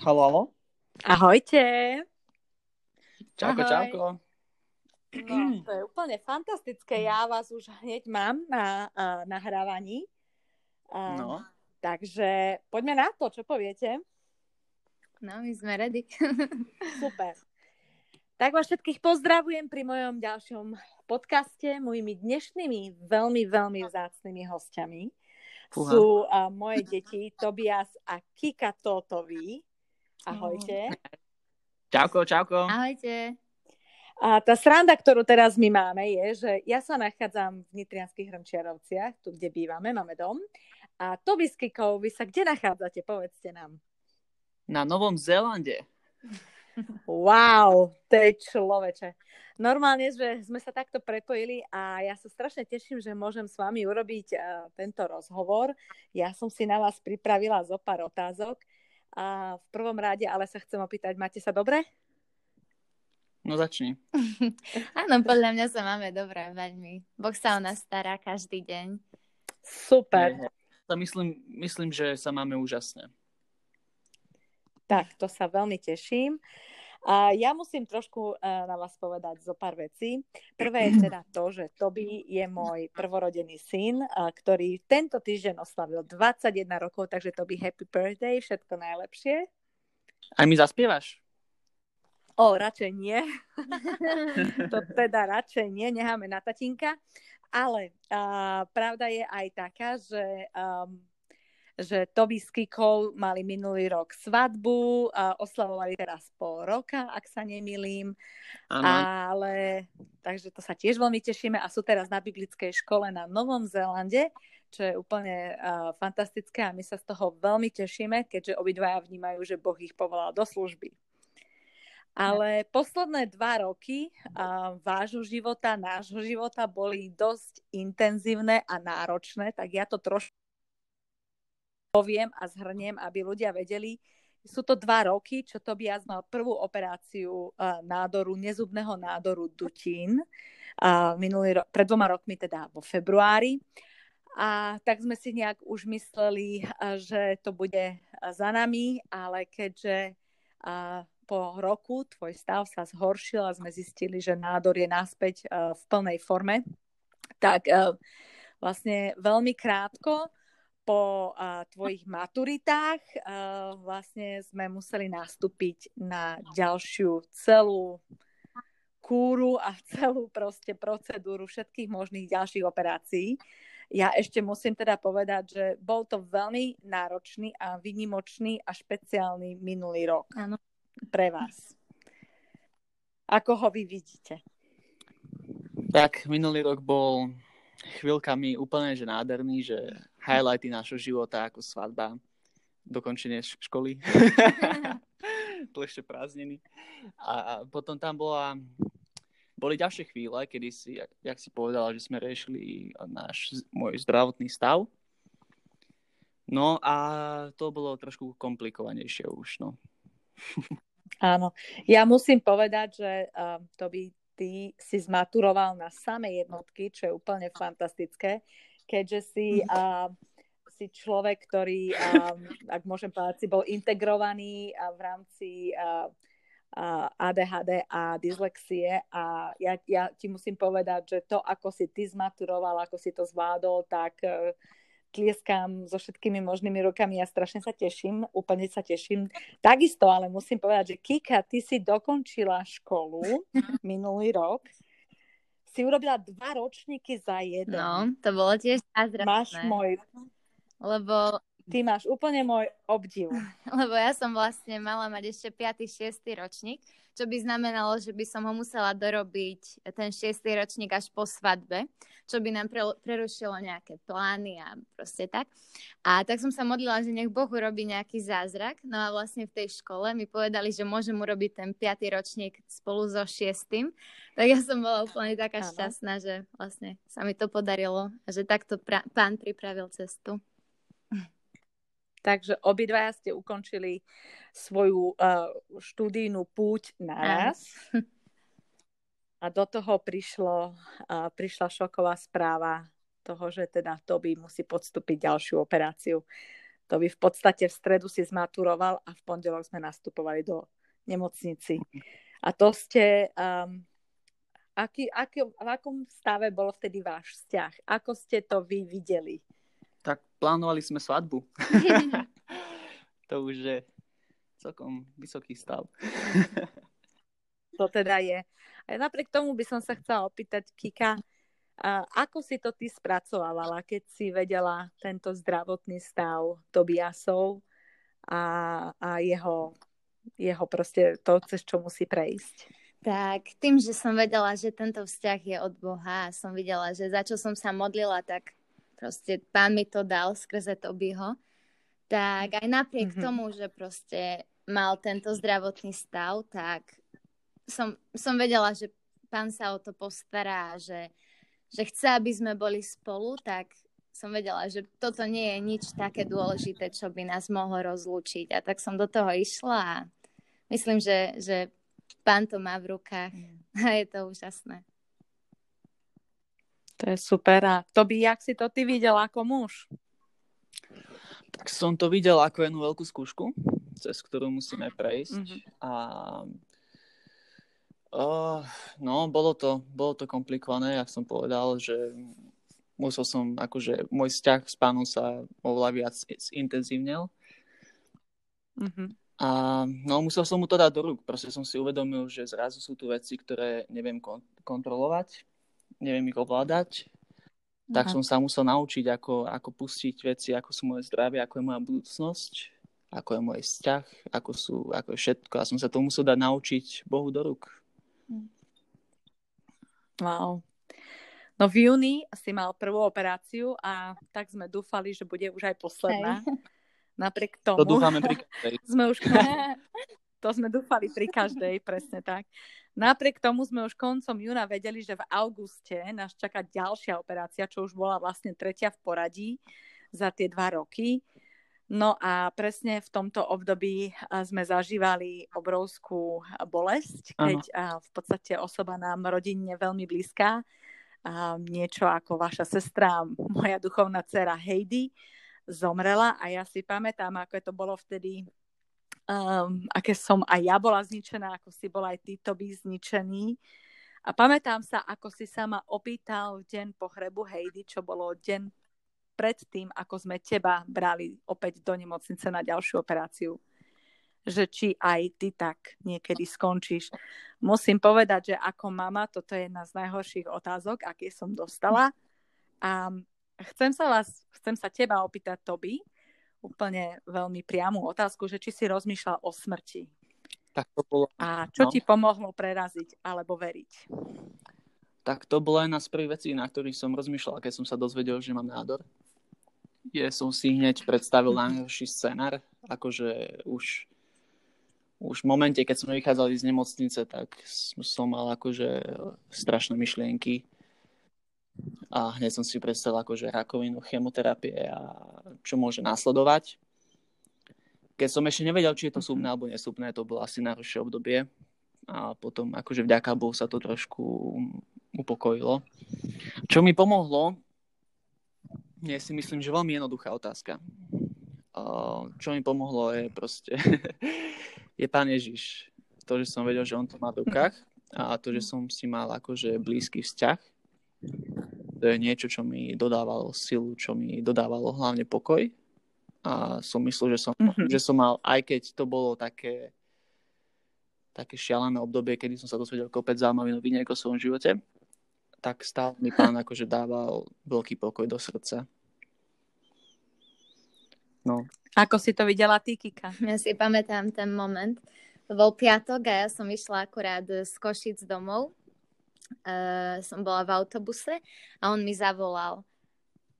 Halo, halo. Ahojte. Čauko, Ahoj. čauko. No, to je úplne fantastické. Ja vás už hneď mám na uh, nahrávaní. Uh, No, Takže poďme na to, čo poviete. No, my sme ready. Super. Tak vás všetkých pozdravujem pri mojom ďalšom podcaste. Mojimi dnešnými veľmi, veľmi vzácnými hostiami Fúha. sú uh, moje deti Tobias a Kika Totovi. Ahojte. čauko, čauko. Ahojte. A tá sranda, ktorú teraz my máme, je, že ja sa nachádzam v Nitrianských Hrnčiarovciach, tu, kde bývame, máme dom. A Toby s Kikou, vy sa kde nachádzate? Povedzte nám. Na Novom Zélande. Wow, to je človeče. Normálne, že sme sa takto prepojili a ja sa strašne teším, že môžem s vami urobiť uh, tento rozhovor. Ja som si na vás pripravila zo pár otázok. A v prvom rade ale sa chcem opýtať, máte sa dobre? No začni. Áno, podľa mňa sa máme dobré veľmi. Boh sa o nás stará každý deň. Super. Ja myslím, myslím, že sa máme úžasne. Tak, to sa veľmi teším. A ja musím trošku uh, na vás povedať zo pár vecí. Prvé je teda to, že Toby je môj prvorodený syn, uh, ktorý tento týždeň oslavil 21 rokov, takže Toby happy birthday, všetko najlepšie. Aj mi zaspievaš? O, radšej nie. to teda radšej nie, necháme na tatinka. Ale uh, pravda je aj taká, že um, že Toby s Kikou mali minulý rok svadbu, a oslavovali teraz pol roka, ak sa nemilím. Ale takže to sa tiež veľmi tešíme a sú teraz na biblickej škole na Novom Zélande, čo je úplne uh, fantastické a my sa z toho veľmi tešíme, keďže obidvaja vnímajú, že Boh ich povolal do služby. Ale posledné dva roky uh, vášho života, nášho života boli dosť intenzívne a náročné, tak ja to trošku poviem a zhrniem, aby ľudia vedeli. Sú to dva roky, čo Tobias mal prvú operáciu uh, nádoru, nezubného nádoru dutín. Uh, minulý rok, pred dvoma rokmi, teda vo februári. A tak sme si nejak už mysleli, uh, že to bude za nami, ale keďže po roku tvoj stav sa zhoršil a sme zistili, že nádor je naspäť v plnej forme, tak vlastne veľmi krátko po uh, tvojich maturitách uh, vlastne sme museli nastúpiť na ďalšiu celú kúru a celú proste procedúru všetkých možných ďalších operácií. Ja ešte musím teda povedať, že bol to veľmi náročný a vynimočný a špeciálny minulý rok Áno. pre vás. Ako ho vy vidíte? Tak, minulý rok bol chvíľkami úplne že nádherný, že highlighty nášho života ako svadba, dokončenie školy, ešte prázdniny. A potom tam bola, boli ďalšie chvíle, kedy si, jak, jak si povedala, že sme riešili náš môj zdravotný stav. No a to bolo trošku komplikovanejšie už, no. Áno, ja musím povedať, že uh, to by ty si zmaturoval na samé jednotky, čo je úplne fantastické, keďže si, uh, si človek, ktorý, um, ak môžem povedať, si bol integrovaný uh, v rámci uh, uh, ADHD a dyslexie. A ja, ja ti musím povedať, že to, ako si ty zmaturoval, ako si to zvládol, tak uh, tlieskam so všetkými možnými rukami, ja strašne sa teším, úplne sa teším. Takisto, ale musím povedať, že Kika, ty si dokončila školu minulý rok, si urobila dva ročníky za jeden. No, to bolo tiež zázračné. Máš môj, Lebo, ty máš úplne môj obdiv. lebo ja som vlastne mala mať ešte 5. 6. ročník, čo by znamenalo, že by som ho musela dorobiť ten 6. ročník až po svadbe, čo by nám pre, prerušilo nejaké plány a proste tak. A tak som sa modlila, že nech Boh urobí nejaký zázrak. No a vlastne v tej škole mi povedali, že môžem urobiť ten 5. ročník spolu so 6. Tak ja som bola úplne taká Áno. šťastná, že vlastne sa mi to podarilo a že takto pra- pán pripravil cestu. Takže obidvaja ste ukončili svoju uh, študijnú púť naraz. A do toho prišlo, uh, prišla šoková správa toho, že teda Toby musí podstúpiť ďalšiu operáciu. To by v podstate v stredu si zmaturoval a v pondelok sme nastupovali do nemocnici. A to ste, um, aký, aký, v akom stave bol vtedy váš vzťah? Ako ste to vy videli? Tak plánovali sme svadbu. to už je celkom vysoký stav. to teda je. A napriek tomu by som sa chcela opýtať, Kika, ako si to ty spracovávala, keď si vedela tento zdravotný stav Tobiasov a, a jeho, jeho proste to, cez čo musí prejsť? Tak, tým, že som vedela, že tento vzťah je od Boha a som videla, že za čo som sa modlila, tak proste pán mi to dal skrze Tobyho, tak aj napriek mm-hmm. tomu, že proste mal tento zdravotný stav, tak som, som vedela, že pán sa o to postará, že že chce, aby sme boli spolu, tak som vedela, že toto nie je nič také dôležité, čo by nás mohlo rozlúčiť. A tak som do toho išla a myslím, že, že pán to má v rukách a je to úžasné. To je super. A to by, jak si to ty videl ako muž? Tak som to videl ako jednu veľkú skúšku, cez ktorú musíme prejsť. Mm-hmm. A Uh, no, bolo to, bolo to komplikované, jak som povedal, že musel som, akože môj vzťah s pánom sa oveľa viac zintenzívnil. Mm-hmm. A no, musel som mu to dať do rúk. Proste som si uvedomil, že zrazu sú tu veci, ktoré neviem kon- kontrolovať, neviem ich ovládať. Aha. Tak som sa musel naučiť, ako, ako pustiť veci, ako sú moje zdravie, ako je moja budúcnosť, ako je môj vzťah, ako, sú, ako je všetko. A som sa to musel dať naučiť Bohu do rúk. Wow. No v júni si mal prvú operáciu a tak sme dúfali, že bude už aj posledná. Hej. Napriek tomu... To dúfame pri každej. sme už... to sme dúfali pri každej, presne tak. Napriek tomu sme už koncom júna vedeli, že v auguste nás čaká ďalšia operácia, čo už bola vlastne tretia v poradí za tie dva roky. No a presne v tomto období sme zažívali obrovskú bolesť, keď ano. v podstate osoba nám rodinne veľmi blízka, niečo ako vaša sestra, moja duchovná dcera Heidi, zomrela a ja si pamätám, ako to bolo vtedy, um, aké som aj ja bola zničená, ako si bol aj ty, to by zničený. A pamätám sa, ako si sa ma opýtal v deň pohrebu Heidi, čo bolo deň pred tým, ako sme teba brali opäť do nemocnice na ďalšiu operáciu. Že či aj ty tak niekedy skončíš. Musím povedať, že ako mama, toto je jedna z najhorších otázok, aké som dostala. A chcem sa vás, chcem sa teba opýtať, Toby, úplne veľmi priamu otázku, že či si rozmýšľal o smrti. Tak to bolo. A čo no. ti pomohlo preraziť alebo veriť? Tak to bola jedna z prvých vecí, na ktorých som rozmýšľal, keď som sa dozvedel, že mám nádor je, som si hneď predstavil najhorší scenár, akože už, už v momente, keď sme vychádzali z nemocnice, tak som mal akože strašné myšlienky a hneď som si predstavil akože rakovinu, chemoterapie a čo môže následovať. Keď som ešte nevedel, či je to súbne alebo nesúbne, to bolo asi najhoršie obdobie a potom akože vďaka Bohu sa to trošku upokojilo. Čo mi pomohlo, ja si myslím, že veľmi jednoduchá otázka. Čo mi pomohlo je proste, je Pán Ježiš. To, že som vedel, že On to má v rukách a to, že som si mal akože blízky vzťah, je niečo, čo mi dodávalo silu, čo mi dodávalo hlavne pokoj. A som myslel, že som, mm-hmm. že som mal, aj keď to bolo také také šialené obdobie, kedy som sa dozvedel kopec zaujímavých noviniek o svojom živote, tak stále mi pán akože dával veľký pokoj do srdca. No. Ako si to videla ty, Kika? Ja si pamätám ten moment. To bol piatok a ja som išla akurát z Košic domov. Uh, som bola v autobuse a on mi zavolal.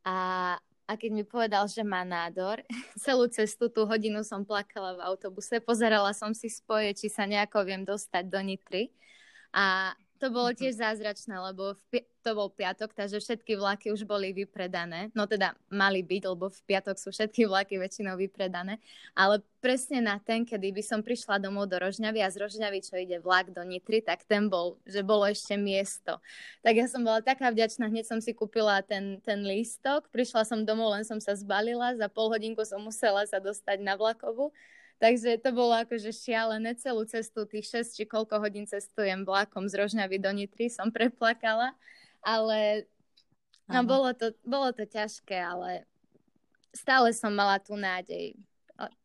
A, a keď mi povedal, že má nádor, celú cestu, tú hodinu som plakala v autobuse, pozerala som si spoje, či sa nejako viem dostať do Nitry. A to bolo tiež zázračné, lebo v pi- to bol piatok, takže všetky vlaky už boli vypredané. No teda mali byť, lebo v piatok sú všetky vlaky väčšinou vypredané. Ale presne na ten, kedy by som prišla domov do Rožňavy a z Rožňavy, čo ide vlak do Nitry, tak ten bol, že bolo ešte miesto. Tak ja som bola taká vďačná, hneď som si kúpila ten, ten lístok, prišla som domov, len som sa zbalila, za pol hodinku som musela sa dostať na vlakovu Takže to bolo akože šialené celú cestu, tých 6 či koľko hodín cestujem vlakom z Rožňavy do Nitry, som preplakala, ale no bolo to, bolo to ťažké, ale stále som mala tú nádej.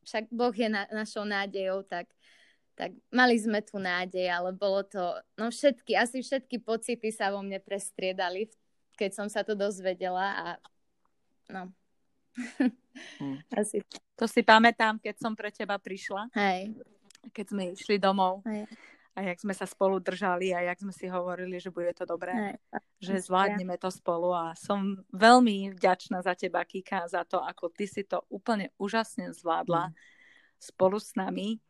Však Boh je na, našou nádejou, tak, tak mali sme tu nádej, ale bolo to, no všetky, asi všetky pocity sa vo mne prestriedali, keď som sa to dozvedela a no, Hmm. Asi. To si pamätám, keď som pre teba prišla. Hej. Keď sme išli domov. Hej. A jak sme sa spolu držali a jak sme si hovorili, že bude to dobré. Hej. Že zvládneme to spolu a som veľmi vďačná za teba, Kika, za to, ako ty si to úplne úžasne zvládla hmm. spolu s nami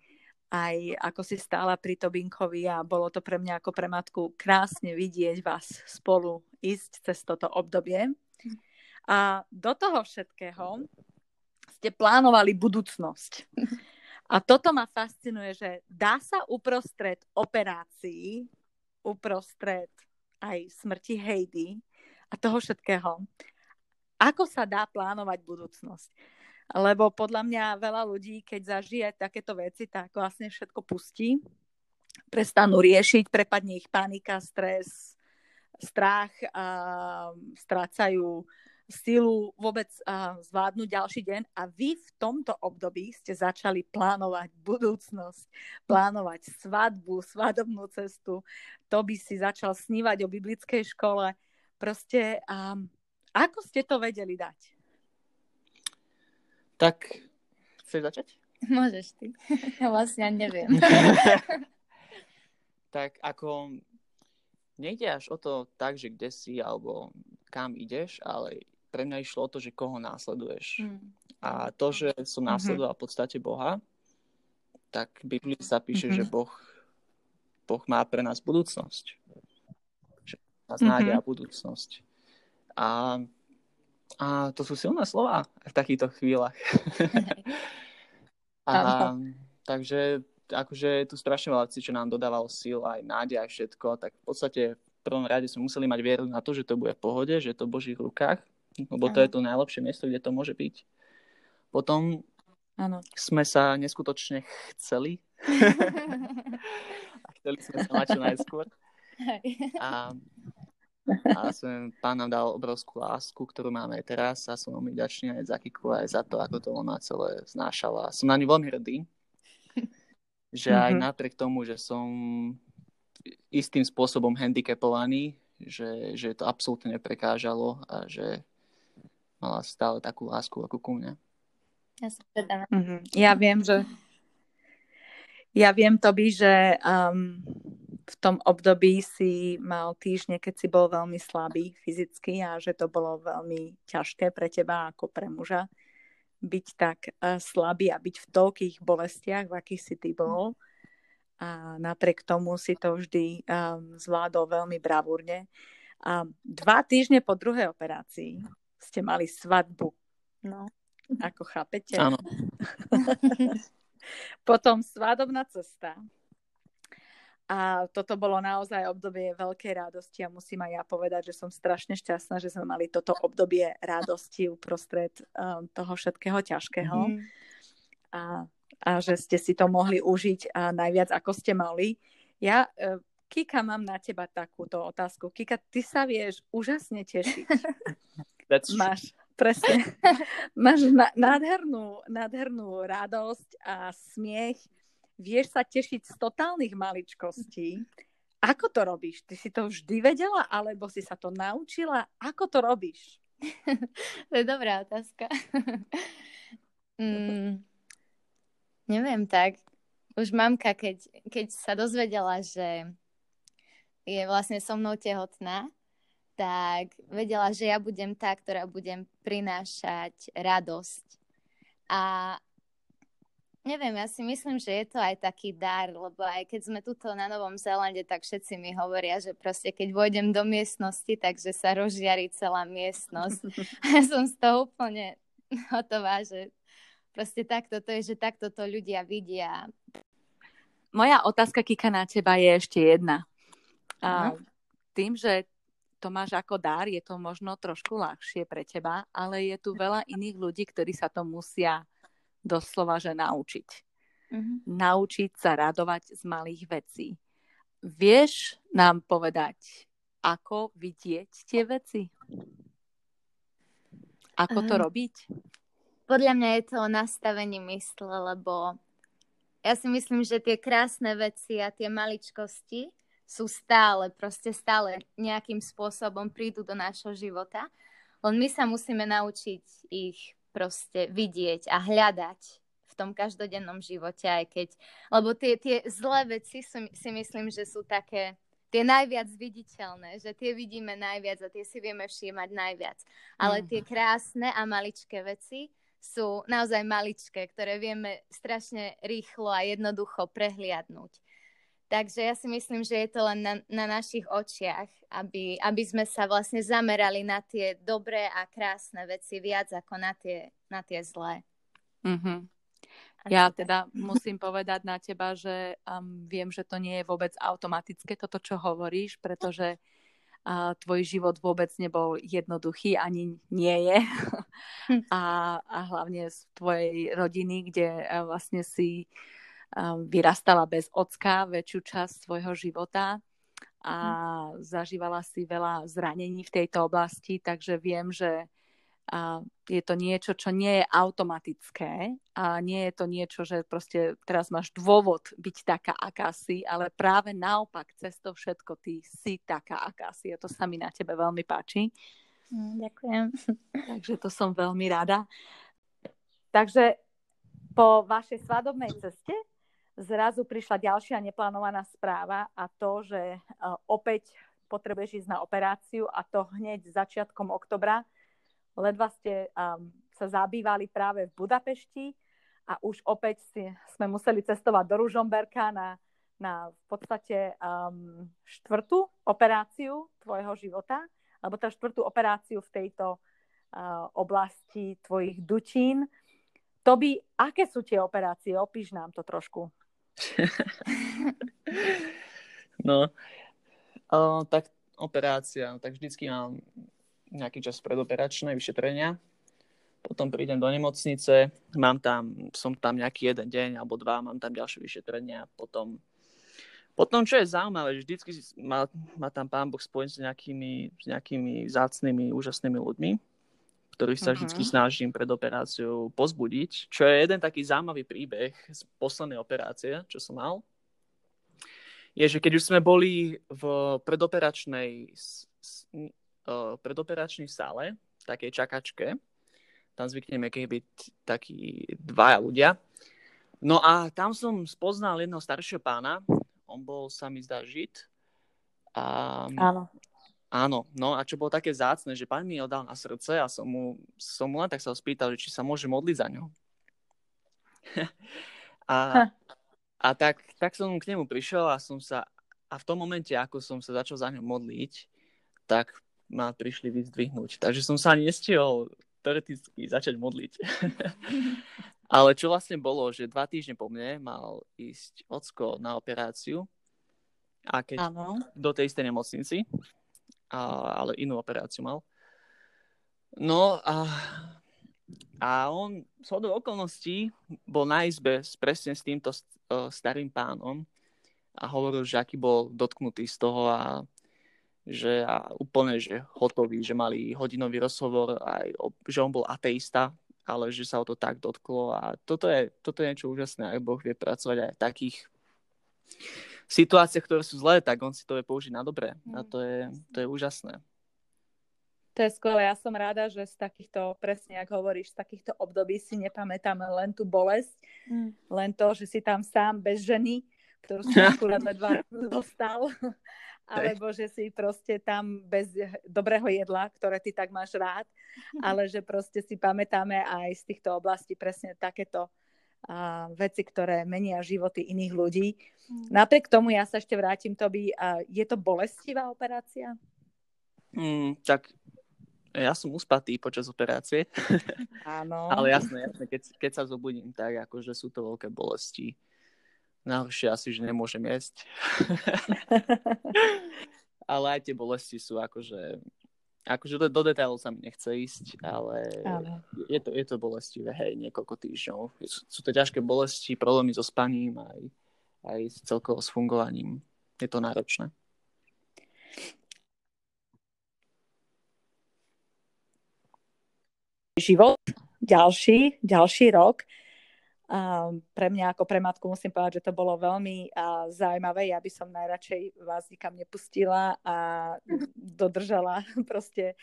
aj ako si stála pri Tobinkovi a bolo to pre mňa ako pre matku krásne vidieť vás spolu ísť cez toto obdobie. A do toho všetkého ste plánovali budúcnosť. A toto ma fascinuje, že dá sa uprostred operácií, uprostred aj smrti Heidi a toho všetkého, ako sa dá plánovať budúcnosť. Lebo podľa mňa veľa ľudí, keď zažije takéto veci, tak vlastne všetko pustí, prestanú riešiť, prepadne ich panika, stres, strach, a strácajú silu vôbec uh, zvládnuť ďalší deň a vy v tomto období ste začali plánovať budúcnosť, plánovať svadbu, svadobnú cestu, to by si začal snívať o biblickej škole. Proste, um, ako ste to vedeli dať? Tak, chceš začať? Môžeš ty. Ja vlastne neviem. tak ako nejde až o to tak, že kde si alebo kam ideš, ale pre mňa išlo o to, že koho následuješ. Mm. A to, že som mhm. následoval v podstate Boha, tak v Biblii sa píše, mm-hmm. že Boh, boh má pre nás budúcnosť. Že nás mm-hmm. nádej a budúcnosť. A, a to sú silné slova v takýchto chvíľach. a, takže akože je tu strašne veľa vecí, čo nám dodávalo síl, aj nádej, aj všetko, tak v podstate v prvom rade sme museli mať vieru na to, že to bude v pohode, že je to v Božích rukách lebo to je to najlepšie miesto, kde to môže byť. Potom ano. sme sa neskutočne chceli. a chceli sme sa mať čo najskôr. A, a som, pán nám dal obrovskú lásku, ktorú máme aj teraz a som veľmi vďačný aj za Kiku, aj za to, ako to ona celé znášala. Som na ňu veľmi hrdý, že aj mm-hmm. napriek tomu, že som istým spôsobom handicapovaný, že, že to absolútne neprekážalo a že mala stále takú lásku ako ku mne. Ja, teda... mm-hmm. ja viem, že ja viem to by, že um, v tom období si mal týždne, keď si bol veľmi slabý fyzicky a že to bolo veľmi ťažké pre teba ako pre muža byť tak uh, slabý a byť v toľkých bolestiach, v akých si ty bol. A napriek tomu si to vždy um, zvládol veľmi bravúrne. A dva týždne po druhej operácii ste mali svadbu. No, ako chápete? Áno. Potom svadobná cesta. A toto bolo naozaj obdobie veľkej radosti a musím aj ja povedať, že som strašne šťastná, že sme mali toto obdobie radosti uprostred um, toho všetkého ťažkého. Mm. A, a že ste si to mohli užiť a najviac, ako ste mali. Ja, uh, Kika, mám na teba takúto otázku. Kika, ty sa vieš úžasne tešiť. That's máš, presne, máš nádhernú, nádhernú radosť a smiech, vieš sa tešiť z totálnych maličkostí. Ako to robíš? Ty si to vždy vedela, alebo si sa to naučila? Ako to robíš? to je dobrá otázka. mm, neviem tak. Už mamka, keď, keď sa dozvedela, že je vlastne so mnou tehotná, tak vedela, že ja budem tá, ktorá budem prinášať radosť. A Neviem, ja si myslím, že je to aj taký dar, lebo aj keď sme tuto na Novom Zélande, tak všetci mi hovoria, že proste keď vojdem do miestnosti, takže sa rozžiari celá miestnosť. A ja som z toho úplne hotová, že proste takto to je, že takto to ľudia vidia. Moja otázka, Kika, na teba je ešte jedna. A tým, že to máš ako dar, je to možno trošku ľahšie pre teba, ale je tu veľa iných ľudí, ktorí sa to musia doslova, že naučiť. Mm-hmm. Naučiť sa radovať z malých vecí. Vieš nám povedať, ako vidieť tie veci? Ako to uh, robiť? Podľa mňa je to o nastavení mysle, lebo ja si myslím, že tie krásne veci a tie maličkosti sú stále, proste stále nejakým spôsobom prídu do nášho života. Len my sa musíme naučiť ich proste vidieť a hľadať v tom každodennom živote, aj keď, lebo tie, tie zlé veci sú, si myslím, že sú také tie najviac viditeľné, že tie vidíme najviac a tie si vieme všímať najviac. Ale tie mhm. krásne a maličké veci sú naozaj maličké, ktoré vieme strašne rýchlo a jednoducho prehliadnúť. Takže ja si myslím, že je to len na, na našich očiach, aby, aby sme sa vlastne zamerali na tie dobré a krásne veci viac ako na tie, na tie zlé. Mm-hmm. Ja teda musím povedať na teba, že um, viem, že to nie je vôbec automatické, toto, čo hovoríš, pretože uh, tvoj život vôbec nebol jednoduchý, ani nie je. a, a hlavne z tvojej rodiny, kde uh, vlastne si Um, vyrastala bez ocka väčšiu časť svojho života a mhm. zažívala si veľa zranení v tejto oblasti, takže viem, že je to niečo, čo nie je automatické a nie je to niečo, že proste teraz máš dôvod byť taká, aká si, ale práve naopak, cez to všetko ty si taká, aká si. A to sa mi na tebe veľmi páči. Mm, ďakujem. Takže to som veľmi rada. Takže po vašej svadobnej ceste zrazu prišla ďalšia neplánovaná správa a to, že e, opäť potrebuješ ísť na operáciu a to hneď začiatkom oktobra. Ledva ste um, sa zabývali práve v Budapešti a už opäť si, sme museli cestovať do Ružomberka na, na v podstate um, štvrtú operáciu tvojho života, alebo tá štvrtú operáciu v tejto uh, oblasti tvojich dutín. To by, aké sú tie operácie? Opíš nám to trošku. No, o, tak operácia, tak vždycky mám nejaký čas predoperačné vyšetrenia, potom prídem do nemocnice, mám tam, som tam nejaký jeden deň alebo dva, mám tam ďalšie vyšetrenia, potom potom, čo je zaujímavé, vždycky má, má tam pán Boh spojený s nejakými, s nejakými zácnými, úžasnými ľuďmi, ktorých sa uh-huh. vždy snažím pred operáciou pozbudiť, čo je jeden taký zaujímavý príbeh z poslednej operácie, čo som mal, je, že keď už sme boli v predoperačnej, uh, predoperačnej sále, takej čakačke, tam zvykneme keď byť takí dvaja ľudia, no a tam som spoznal jedného staršieho pána, on bol, sa mi zdá, žid, a Áno. Áno, no a čo bolo také zácne, že pán mi ho dal na srdce a som mu, som mu len tak sa ho spýtal, že či sa môže modliť za ňo. a, a tak, tak som k nemu prišiel a som sa, a v tom momente, ako som sa začal za ňo modliť, tak ma prišli vyzdvihnúť. Takže som sa ani nestihol teoreticky začať modliť. Ale čo vlastne bolo, že dva týždne po mne mal ísť ocko na operáciu a keď ano. do tej istej nemocnici a, ale inú operáciu mal. No a, a on z hodou okolností bol na izbe presne s týmto starým pánom a hovoril, že aký bol dotknutý z toho a že a úplne, že hotový, že mali hodinový rozhovor, aj, že on bol ateista, ale že sa o to tak dotklo a toto je, toto je niečo úžasné, ak Boh vie pracovať aj takých situáciách, ktoré sú zlé, tak on si to vie použiť na dobré. A mm. to je, to je úžasné. To je skvelé. Ja som rada, že z takýchto, presne ako hovoríš, z takýchto období si nepamätáme len tú bolesť, mm. len to, že si tam sám bez ženy, ktorú si akurát ledva dostal, alebo že si proste tam bez dobrého jedla, ktoré ty tak máš rád, ale že proste si pamätáme aj z týchto oblastí presne takéto a veci, ktoré menia životy iných ľudí. Mm. Napriek tomu ja sa ešte vrátim, Toby, a je to bolestivá operácia? Mm, tak ja som uspatý počas operácie, Áno. ale jasné, jasné keď, keď sa zobudím, tak akože sú to veľké bolesti. Najhoršie asi, že nemôžem jesť. ale aj tie bolesti sú akože akože do, do detailov sa mi nechce ísť, ale Áno. je to, je to bolestivé, hej, niekoľko týždňov. Sú, sú to ťažké bolesti, problémy so spaním aj, aj s celkovo s fungovaním. Je to náročné. život, ďalší, ďalší rok. A pre mňa ako pre matku musím povedať, že to bolo veľmi a, zaujímavé. Ja by som najradšej vás nikam nepustila a dodržala proste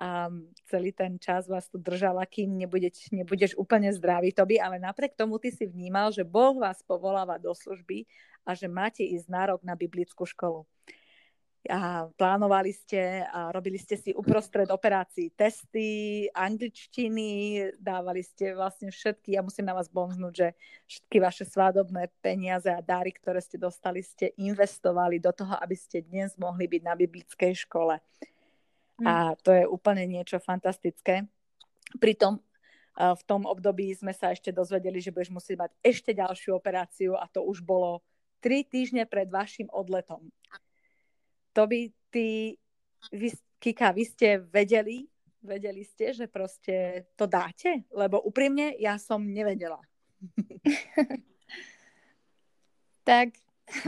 um, celý ten čas vás tu držala, kým nebudeš, nebudeš úplne zdravý, Toby, ale napriek tomu ty si vnímal, že Boh vás povoláva do služby a že máte ísť na rok na biblickú školu a plánovali ste a robili ste si uprostred operácií testy, angličtiny, dávali ste vlastne všetky, ja musím na vás bonznúť, že všetky vaše svádobné peniaze a dary, ktoré ste dostali, ste investovali do toho, aby ste dnes mohli byť na biblickej škole. Hm. A to je úplne niečo fantastické. Pritom v tom období sme sa ešte dozvedeli, že budeš musieť mať ešte ďalšiu operáciu a to už bolo tri týždne pred vašim odletom. To by ty, vy, Kika, vy ste vedeli, vedeli ste, že proste to dáte? Lebo úprimne ja som nevedela. Tak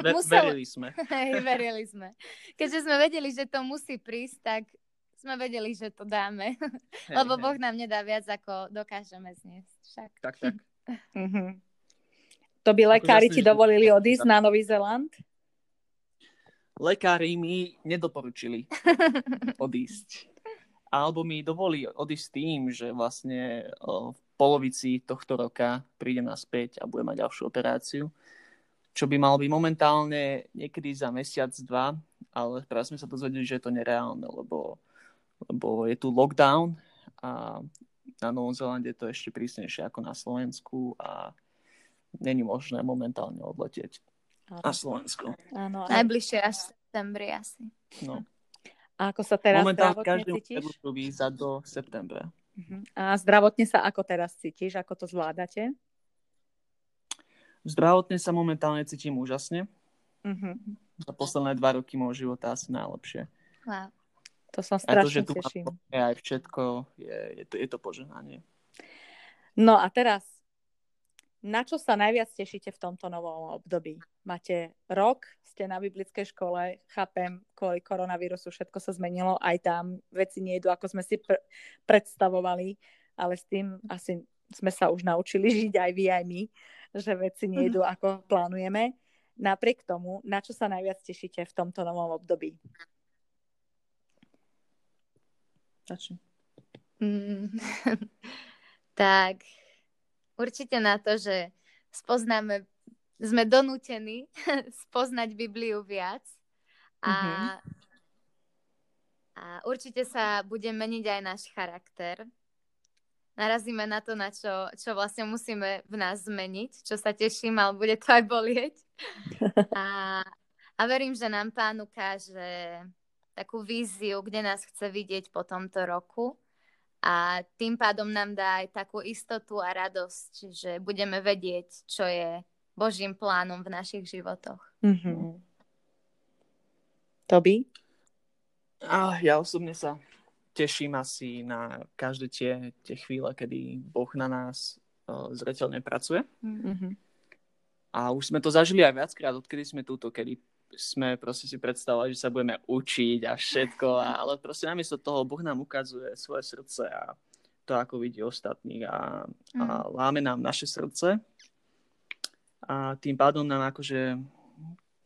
Ve- Musel- Verili sme. Hej, verili sme. Keďže sme vedeli, že to musí prísť, tak sme vedeli, že to dáme. Hej, Lebo hej. Boh nám nedá viac, ako dokážeme zniesť. Však. Tak, tak. Mhm. To by lekári ti že- dovolili odísť na Nový Zeland? Lekári mi nedoporučili odísť. Alebo mi dovolili odísť tým, že vlastne v polovici tohto roka prídem naspäť a budem mať ďalšiu operáciu. Čo by malo byť momentálne niekedy za mesiac, dva, ale práve sme sa dozvedeli, že je to nereálne, lebo, lebo je tu lockdown a na Novom Zelande je to ešte prísnejšie ako na Slovensku a není možné momentálne odletieť na Slovensku. Áno. A, Najbližšie až v septembri asi. No. a ako sa teraz Momentálne zdravotne cítiš? víza do septembra. Mhm. A zdravotne sa ako teraz cítiš? Ako to zvládate? Zdravotne sa momentálne cítim úžasne. Mhm. Za posledné dva roky môjho života asi najlepšie. Wow. To sa Aj to, že strašne tu teším. je aj všetko, je, je, to, je to požehnanie. No a teraz, na čo sa najviac tešíte v tomto novom období? Máte rok, ste na biblickej škole, chápem, kvôli koronavírusu všetko sa zmenilo, aj tam veci nejdu, ako sme si pr- predstavovali, ale s tým asi sme sa už naučili žiť aj vy, aj my, že veci nejdu, ako plánujeme. Napriek tomu, na čo sa najviac tešíte v tomto novom období? Začni. Mm. tak určite na to, že spoznáme, sme donútení spoznať Bibliu viac a, Mhm. a určite sa bude meniť aj náš charakter. Narazíme na to, na čo, čo vlastne musíme v nás zmeniť, čo sa teším, ale bude to aj bolieť. A, a verím, že nám pán ukáže takú víziu, kde nás chce vidieť po tomto roku a tým pádom nám dá aj takú istotu a radosť, že budeme vedieť, čo je Božím plánom v našich životoch. Mhm. Toby? A ja osobne sa teším asi na každé tie, tie chvíle, kedy Boh na nás uh, zreteľne pracuje. Mhm. A už sme to zažili aj viackrát, odkedy sme túto, kedy sme proste si predstavovali, že sa budeme učiť a všetko, ale proste namiesto toho Boh nám ukazuje svoje srdce a to, ako vidí ostatných a, a láme nám naše srdce a tým pádom nám akože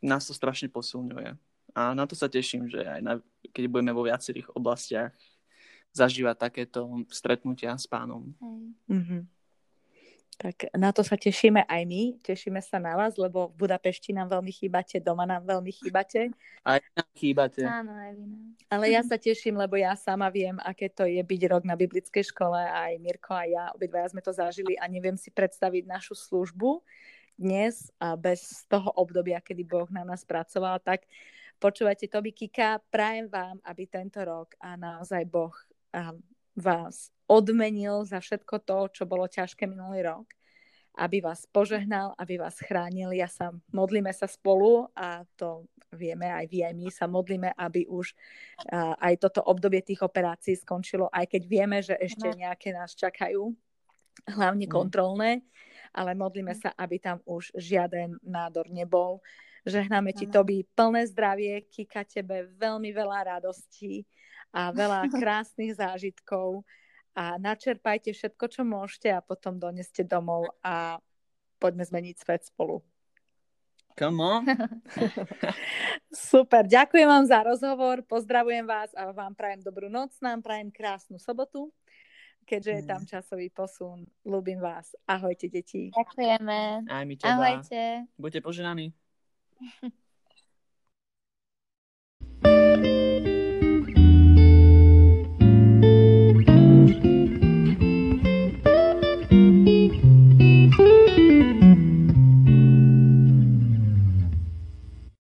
nás to strašne posilňuje. A na to sa teším, že aj na, keď budeme vo viacerých oblastiach zažívať takéto stretnutia s pánom. Hej. Tak na to sa tešíme aj my. Tešíme sa na vás, lebo v Budapešti nám veľmi chýbate, doma nám veľmi chýbate. Aj nám chýbate. Áno, aj vy nám. Ale ja sa teším, lebo ja sama viem, aké to je byť rok na biblickej škole. Aj Mirko a ja, obidvaja sme to zažili a neviem si predstaviť našu službu dnes a bez toho obdobia, kedy Boh na nás pracoval. Tak počúvajte, Toby Kika, prajem vám, aby tento rok a naozaj Boh vás odmenil za všetko to, čo bolo ťažké minulý rok, aby vás požehnal, aby vás chránil. Ja sa modlíme sa spolu a to vieme aj vy, aj my sa modlíme, aby už aj toto obdobie tých operácií skončilo, aj keď vieme, že ešte nejaké nás čakajú, hlavne mm. kontrolné, ale modlíme sa, aby tam už žiaden nádor nebol. Žehnáme ti, Toby, plné zdravie, Kika tebe veľmi veľa radostí a veľa krásnych zážitkov a načerpajte všetko, čo môžete a potom doneste domov a poďme zmeniť svet spolu. Come on. Super, ďakujem vám za rozhovor, pozdravujem vás a vám prajem dobrú noc, nám prajem krásnu sobotu, keďže je tam mm. časový posun. Ľúbim vás. Ahojte, deti. Ďakujeme. Aj my teba. Ahojte. Buďte poženaní.